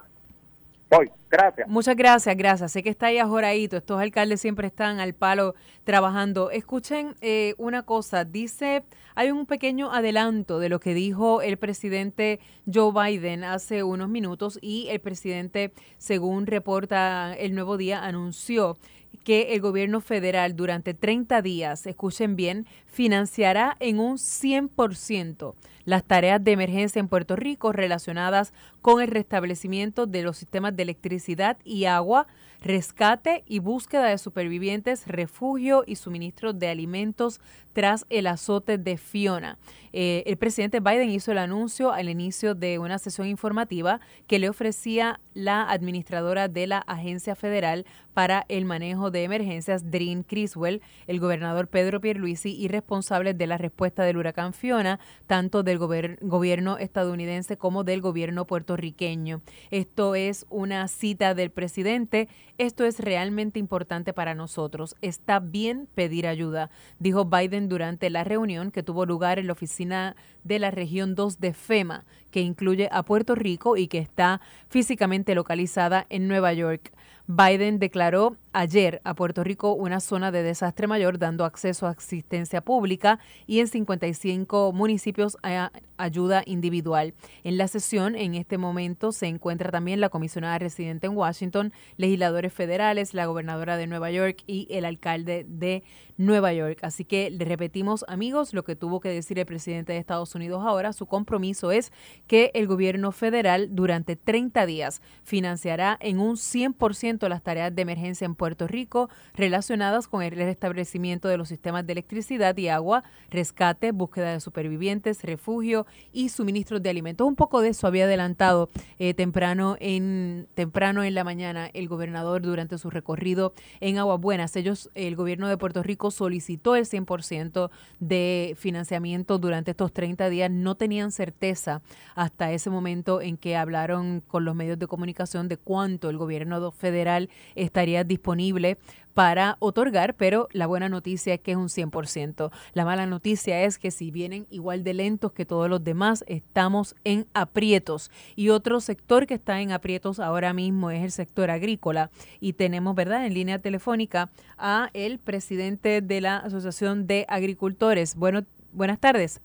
Voy, gracias. Muchas gracias, gracias. Sé que está ahí ajoradito. Estos alcaldes siempre están al palo trabajando. Escuchen eh, una cosa. Dice, hay un pequeño adelanto de lo que dijo el presidente Joe Biden hace unos minutos y el presidente, según reporta el Nuevo Día, anunció que el gobierno federal durante 30 días, escuchen bien, financiará en un 100% las tareas de emergencia en Puerto Rico relacionadas con el restablecimiento de los sistemas de electricidad y agua, rescate y búsqueda de supervivientes, refugio y suministro de alimentos tras el azote de Fiona. Eh, el presidente Biden hizo el anuncio al inicio de una sesión informativa que le ofrecía la administradora de la Agencia Federal para el Manejo de Emergencias, Dream Criswell, el gobernador Pedro Pierluisi y responsables de la respuesta del huracán Fiona, tanto del gobierno estadounidense como del gobierno puertorriqueño. Esto es una cita del presidente. Esto es realmente importante para nosotros. Está bien pedir ayuda, dijo Biden durante la reunión que tuvo lugar en la oficina de la región 2 de FEMA, que incluye a Puerto Rico y que está físicamente localizada en Nueva York. Biden declaró ayer a Puerto Rico una zona de desastre mayor, dando acceso a asistencia pública y en 55 municipios a ayuda individual. En la sesión, en este momento, se encuentra también la comisionada residente en Washington, legisladores federales, la gobernadora de Nueva York y el alcalde de Nueva York. Así que le repetimos, amigos, lo que tuvo que decir el presidente de Estados Unidos ahora. Su compromiso es que el gobierno federal durante 30 días financiará en un 100% las tareas de emergencia en Puerto Rico relacionadas con el restablecimiento de los sistemas de electricidad y agua, rescate, búsqueda de supervivientes, refugio y suministros de alimentos. Un poco de eso había adelantado eh, temprano en temprano en la mañana el gobernador durante su recorrido en Aguas Buenas. Ellos, el gobierno de Puerto Rico solicitó el 100% de financiamiento durante estos 30 días. No tenían certeza hasta ese momento en que hablaron con los medios de comunicación de cuánto el gobierno federal estaría disponible para otorgar, pero la buena noticia es que es un 100%. La mala noticia es que si vienen igual de lentos que todos los demás, estamos en aprietos. Y otro sector que está en aprietos ahora mismo es el sector agrícola. Y tenemos, ¿verdad?, en línea telefónica a el presidente de la Asociación de Agricultores. Bueno, buenas tardes.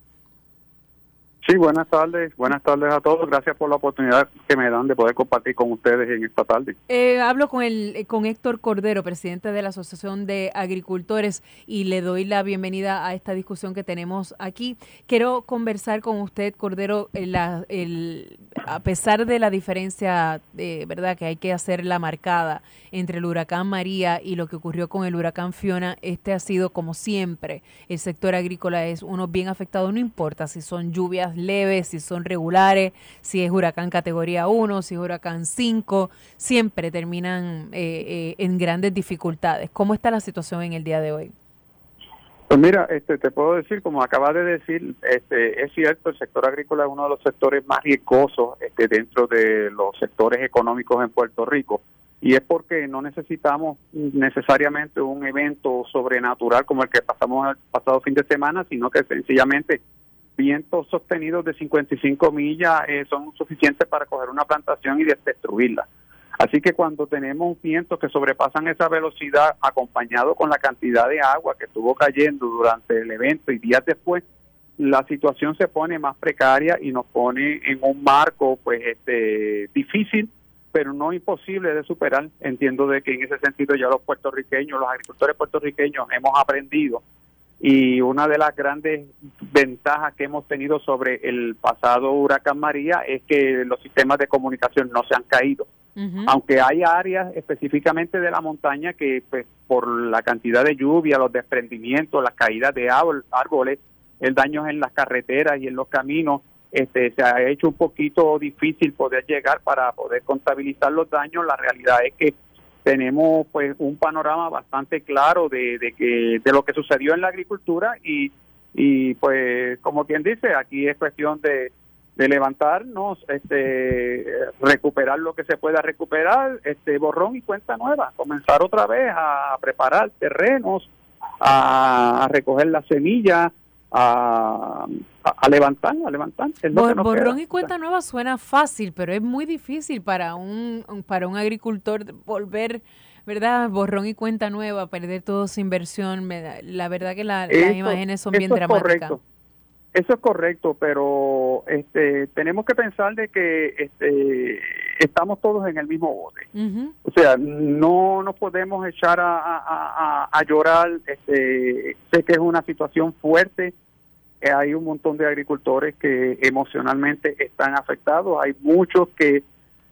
Sí, buenas tardes. Buenas tardes a todos. Gracias por la oportunidad que me dan de poder compartir con ustedes en esta tarde. Eh, hablo con el eh, con Héctor Cordero, presidente de la Asociación de Agricultores, y le doy la bienvenida a esta discusión que tenemos aquí. Quiero conversar con usted, Cordero, el, a pesar de la diferencia, de verdad, que hay que hacer la marcada entre el huracán María y lo que ocurrió con el huracán Fiona, este ha sido como siempre. El sector agrícola es uno bien afectado, no importa si son lluvias leves, si son regulares, si es huracán categoría 1, si es huracán 5, siempre terminan eh, eh, en grandes dificultades. ¿Cómo está la situación en el día de hoy? Pues mira, este, te puedo decir, como acabas de decir, este, es cierto, el sector agrícola es uno de los sectores más riesgosos este, dentro de los sectores económicos en Puerto Rico. Y es porque no necesitamos necesariamente un evento sobrenatural como el que pasamos el pasado fin de semana, sino que sencillamente vientos sostenidos de 55 millas eh, son suficientes para coger una plantación y destruirla. Así que cuando tenemos vientos que sobrepasan esa velocidad, acompañado con la cantidad de agua que estuvo cayendo durante el evento y días después, la situación se pone más precaria y nos pone en un marco pues este difícil pero no imposible de superar. Entiendo de que en ese sentido ya los puertorriqueños, los agricultores puertorriqueños hemos aprendido y una de las grandes ventajas que hemos tenido sobre el pasado huracán María es que los sistemas de comunicación no se han caído. Aunque hay áreas específicamente de la montaña que pues, por la cantidad de lluvia, los desprendimientos, las caídas de árboles, el daño en las carreteras y en los caminos, este, se ha hecho un poquito difícil poder llegar para poder contabilizar los daños. La realidad es que tenemos pues un panorama bastante claro de, de, que de lo que sucedió en la agricultura y, y pues como quien dice aquí es cuestión de, de levantarnos este recuperar lo que se pueda recuperar este borrón y cuenta nueva comenzar otra vez a preparar terrenos a, recoger las semillas a, a, levantar, a levantar. borrón y cuenta nueva suena fácil, pero es muy difícil para un, para un agricultor volver, ¿verdad? Borrón y cuenta nueva, perder toda su inversión. La verdad que las imágenes son bien dramáticas. Eso es correcto, pero este, tenemos que pensar de que este, estamos todos en el mismo bote. O sea, no nos podemos echar a, a, a, llorar. Este, sé que es una situación fuerte. Hay un montón de agricultores que emocionalmente están afectados. Hay muchos que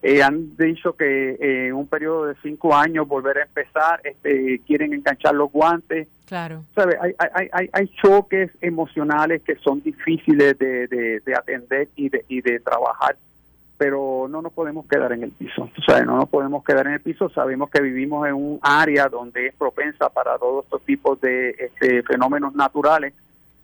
eh, han dicho que en un periodo de cinco años volver a empezar, este, quieren enganchar los guantes. Claro. ¿Sabe? Hay, hay, hay, hay choques emocionales que son difíciles de, de, atender y de, y de trabajar, pero no nos podemos quedar en el piso. No nos podemos quedar en el piso. Sabemos que vivimos en un área donde es propensa para todos estos tipos de este, fenómenos naturales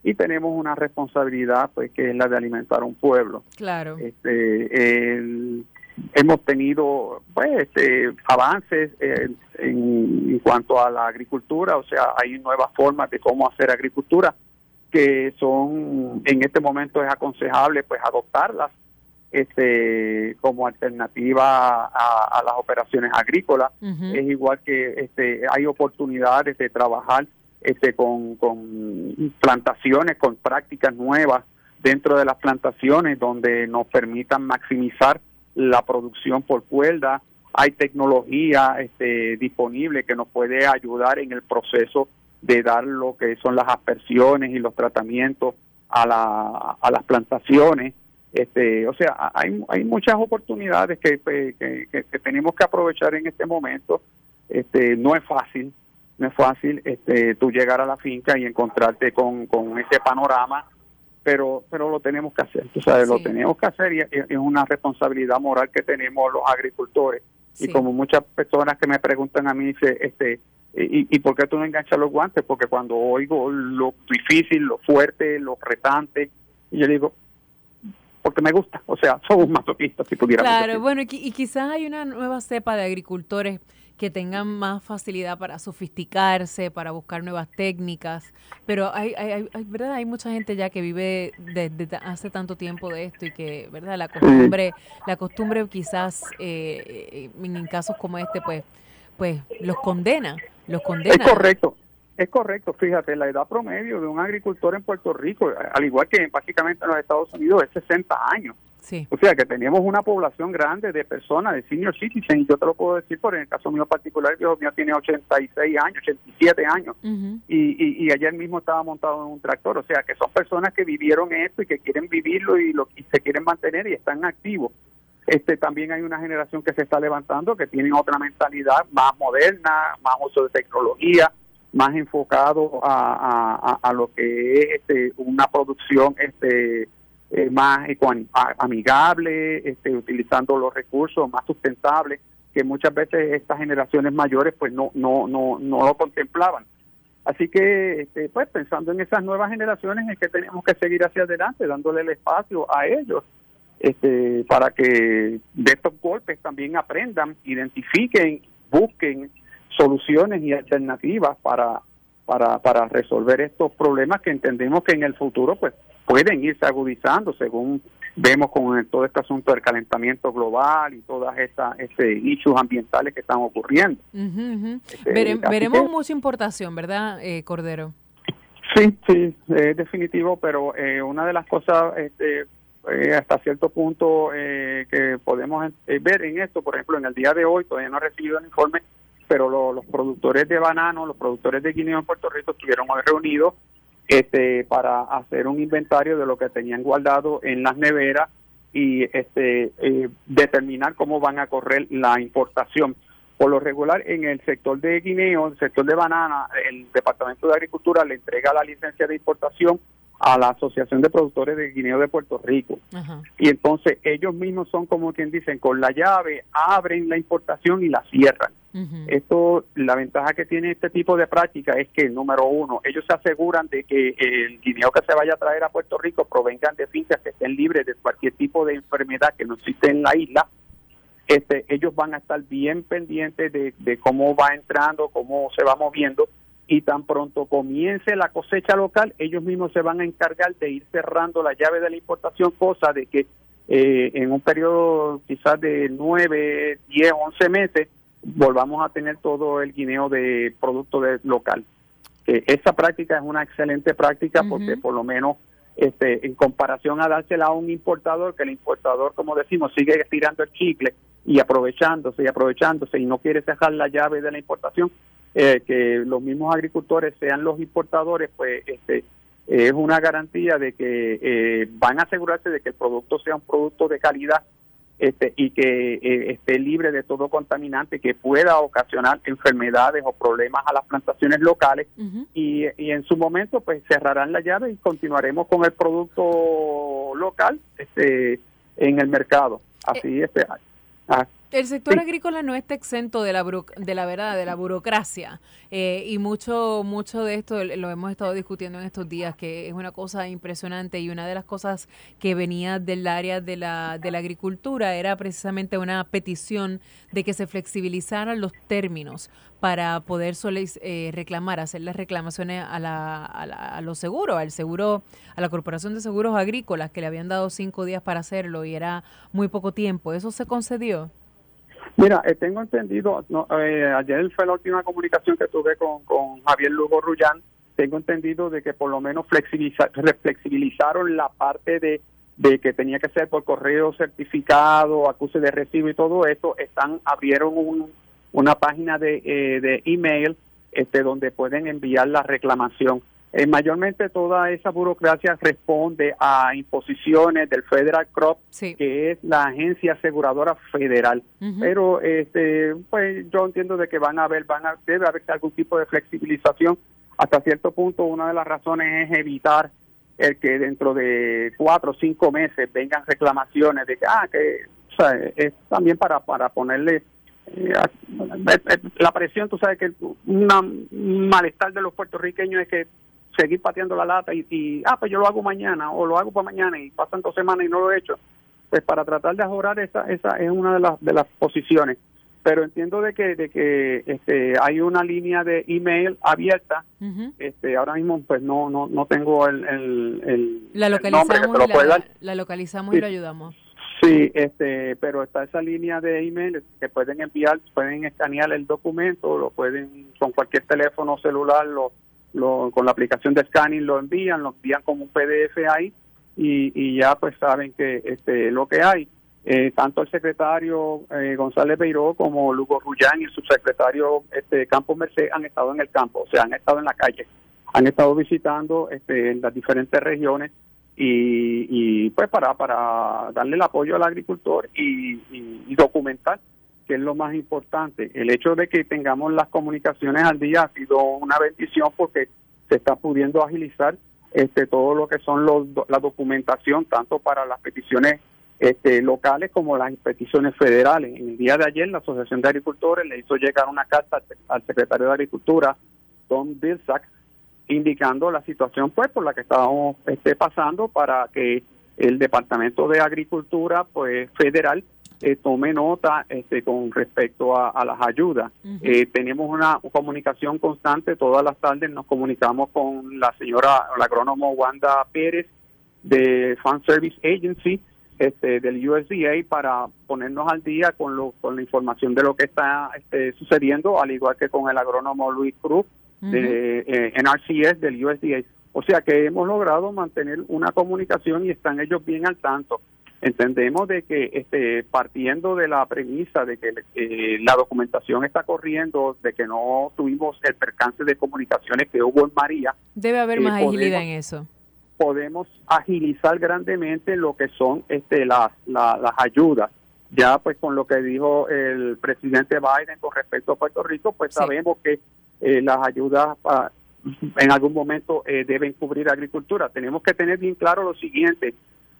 y tenemos una responsabilidad pues que es la de alimentar a un pueblo. Claro. Este, el, hemos tenido pues este, avances en, en, cuanto a la agricultura, o sea, hay nuevas formas de cómo hacer agricultura que son en este momento es aconsejable pues adoptarlas este como alternativa a, las operaciones agrícolas es igual que este hay oportunidades de trabajar este con, plantaciones con prácticas nuevas dentro de las plantaciones donde nos permitan maximizar la producción por cuerda, hay tecnología este, disponible que nos puede ayudar en el proceso de dar lo que son las aspersiones y los tratamientos a, la, a las plantaciones. Este, o sea, hay, hay muchas oportunidades que, que, tenemos que aprovechar en este momento. Este, no es fácil, no es fácil este, tú llegar a la finca y encontrarte con, con ese panorama pero pero lo tenemos que hacer, tú sabes, lo tenemos que hacer y es una responsabilidad moral que tenemos los agricultores. Y como muchas personas que me preguntan a mí, dice, este, ¿y, ¿y por qué tú no enganchas los guantes? Porque cuando oigo lo difícil, lo fuerte, lo retante, y yo digo, porque me gusta, o sea, somos masoquistas si pudiéramos Claro, bueno, y, y quizás hay una nueva cepa de agricultores que tengan más facilidad para sofisticarse, para buscar nuevas técnicas, pero hay, hay, hay, ¿verdad? hay mucha gente ya que vive desde hace tanto tiempo de esto y que, ¿verdad? La costumbre, la costumbre quizás eh, en casos como este, pues, pues los condena, los condena. Es correcto. Es correcto, fíjate, la edad promedio de un agricultor en Puerto Rico, al igual que básicamente en los Estados Unidos, es 60 años. O sea que tenemos una población grande de personas, de senior citizens, yo te lo puedo decir por en el caso mío particular, el mío tiene 86 años, 87 años, y, y, ayer mismo estaba montado en un tractor, o sea que son personas que vivieron esto y que quieren vivirlo y, lo, y se quieren mantener y están activos. Este, también hay una generación que se está levantando que tienen otra mentalidad más moderna, más uso de tecnología, más enfocado a, a, a, lo que es este, una producción este, eh, más amigable, este, utilizando los recursos más sustentables que muchas veces estas generaciones mayores pues no no no no lo contemplaban. Así que este, pues pensando en esas nuevas generaciones es que tenemos que seguir hacia adelante, dándole el espacio a ellos este, para que de estos golpes también aprendan, identifiquen, busquen soluciones y alternativas para, para, para resolver estos problemas que entendemos que en el futuro pues pueden irse agudizando según vemos con todo este asunto del calentamiento global y todas esas issues ambientales que están ocurriendo. Este, veremos mucha importación, ¿verdad, eh, Cordero? Sí, sí, es definitivo, pero eh, una de las cosas este, eh, hasta cierto punto que podemos ver en esto, por ejemplo, en el día de hoy todavía no he recibido el informe, pero los productores de banano, los productores de guineo en Puerto Rico estuvieron hoy reunidos este, para hacer un inventario de lo que tenían guardado en las neveras y este, eh, determinar cómo van a correr la importación. Por lo regular, en el sector de guineo, el sector de banana, el Departamento de Agricultura le entrega la licencia de importación a la Asociación de Productores de Guineo de Puerto Rico. Y entonces ellos mismos son como quien dicen, con la llave abren la importación y la cierran. Esto, la ventaja que tiene este tipo de práctica es que, número uno, ellos se aseguran de que el guineo que se vaya a traer a Puerto Rico provengan de fincas que estén libres de cualquier tipo de enfermedad que no existe en la isla. Este, ellos van a estar bien pendientes de, de cómo va entrando, cómo se va moviendo y tan pronto comience la cosecha local, ellos mismos se van a encargar de ir cerrando la llave de la importación, cosa de que eh, en un periodo quizás de 9, 10, 11 meses volvamos a tener todo el guineo de producto de local. Eh, esa práctica es una excelente práctica porque por lo menos este, en comparación a dársela a un importador, que el importador, como decimos, sigue estirando el chicle y aprovechándose y aprovechándose y no quiere cerrar la llave de la importación, eh, que los mismos agricultores sean los importadores, pues este es una garantía de que eh, van a asegurarse de que el producto sea un producto de calidad este, y que eh, esté libre de todo contaminante que pueda ocasionar enfermedades o problemas a las plantaciones locales. Y, y, en su momento pues cerrarán la llave y continuaremos con el producto local este en el mercado. Así este ah, el sector agrícola no está exento de la, de la verdad, de la burocracia. Eh, y mucho, mucho de esto lo hemos estado discutiendo en estos días, que es una cosa impresionante. Y una de las cosas que venía del área de la, de la agricultura era precisamente una petición de que se flexibilizaran los términos para poder eh, reclamar, hacer las reclamaciones a, la, a, a los seguros, al seguro, a la Corporación de Seguros Agrícolas, que le habían dado cinco días para hacerlo y era muy poco tiempo. ¿Eso se concedió? Mira, eh, tengo entendido, eh, ayer fue la última comunicación que tuve con, Javier Lugo Rullán, tengo entendido de que por lo menos flexibilizaron la parte de, que tenía que ser por correo certificado, acuse de recibo y todo esto, están abrieron una página de, eh, de email este, donde pueden enviar la reclamación. Eh, mayormente toda esa burocracia responde a imposiciones del Federal Crop, que es la agencia aseguradora federal. Pero este, pues yo entiendo de que van a haber, van a, debe haber algún tipo de flexibilización. Hasta cierto punto, una de las razones es evitar el que dentro de cuatro o cinco meses vengan reclamaciones de que, ah, que, o sea, es también para, para ponerle eh, la presión, tú sabes que un malestar de los puertorriqueños es que seguir pateando la lata y, ah, pues yo lo hago mañana o lo hago para mañana y pasan dos semanas y no lo he hecho, pues para tratar de ahorrar esa, esa es una de las, de las posiciones. Pero entiendo de que, de que este, hay una línea de email abierta. este, ahora mismo pues no no, no tengo el, el, la localizamos, y la, la, localizamos y lo ayudamos. Sí, este, pero está esa línea de email que pueden enviar, pueden escanear el documento, lo pueden con cualquier teléfono celular, lo con la aplicación de scanning lo envían, lo envían como un PDF ahí y, ya pues saben que este lo que hay. Eh, tanto el secretario eh, González Beiró como Lugo Rullán y el subsecretario este, Campos Merced han estado en el campo, o sea, han estado en la calle, han estado visitando este, en las diferentes regiones y, pues para, para darle el apoyo al agricultor y, y documentar que es lo más importante. El hecho de que tengamos las comunicaciones al día ha sido una bendición porque se está pudiendo agilizar este todo lo que son los, la documentación tanto para las peticiones este, locales como las peticiones federales. En el día de ayer la Asociación de Agricultores le hizo llegar una carta al secretario de Agricultura, Tom Bilsack, indicando la situación pues por la que estábamos este, pasando para que el Departamento de Agricultura pues federal eh, tome nota este, con respecto a, las ayudas. Eh, tenemos una comunicación constante, todas las tardes nos comunicamos con la señora, la agrónomo Wanda Pérez de Farm Service Agency este, del USDA para ponernos al día con, lo, con la información de lo que está este, sucediendo, al igual que con el agrónomo Luis Cruz de eh, NRCS del USDA. O sea que hemos logrado mantener una comunicación y están ellos bien al tanto entendemos de que este partiendo de la premisa de que eh, la documentación está corriendo de que no tuvimos el percance de comunicaciones que hubo en María debe haber eh, más agilidad en eso. Podemos agilizar grandemente lo que son este las las ayudas. Ya pues con lo que dijo el presidente Biden con respecto a Puerto Rico pues sabemos que eh, las ayudas ah, en algún momento deben cubrir agricultura. Tenemos que tener bien claro lo siguiente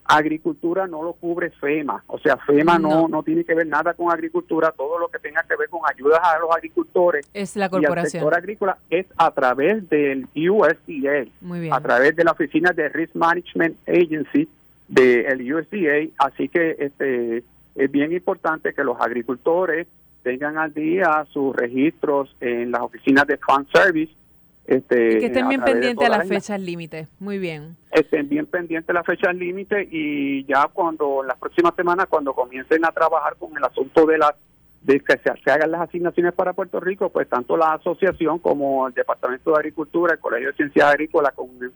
agricultura no lo cubre FEMA, o sea, FEMA no. no, tiene que ver nada con agricultura, todo lo que tenga que ver con ayudas a los agricultores es la corporación. Y sector agrícola es a través del USDA, a través de la oficina de Risk Management Agency del USDA, así que este es bien importante que los agricultores tengan al día sus registros en las oficinas de Farm Service este, que estén bien pendientes a las fechas límite. Muy bien. Estén bien pendientes a las fechas límite y ya cuando, las próximas semanas, cuando comiencen a trabajar con el asunto de las de que se, hagan las asignaciones para Puerto Rico, pues tanto la asociación como el Departamento de Agricultura, el Colegio de Ciencias Agrícolas, con el,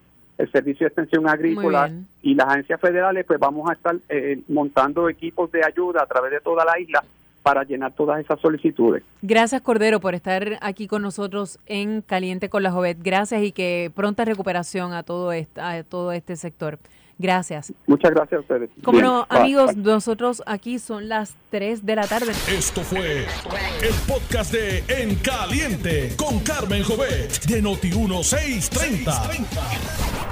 Servicio de Extensión Agrícola y las agencias federales, pues vamos a estar eh, montando equipos de ayuda a través de toda la isla para llenar todas esas solicitudes. Gracias Cordero por estar aquí con nosotros en Caliente con la Jovet. Gracias y que pronta recuperación a todo este, a todo este sector. Gracias. Muchas gracias a ustedes. Como no, amigos, nosotros aquí son las 3 de la tarde. Esto fue el podcast de En Caliente con Carmen Jovet de Noti 1630.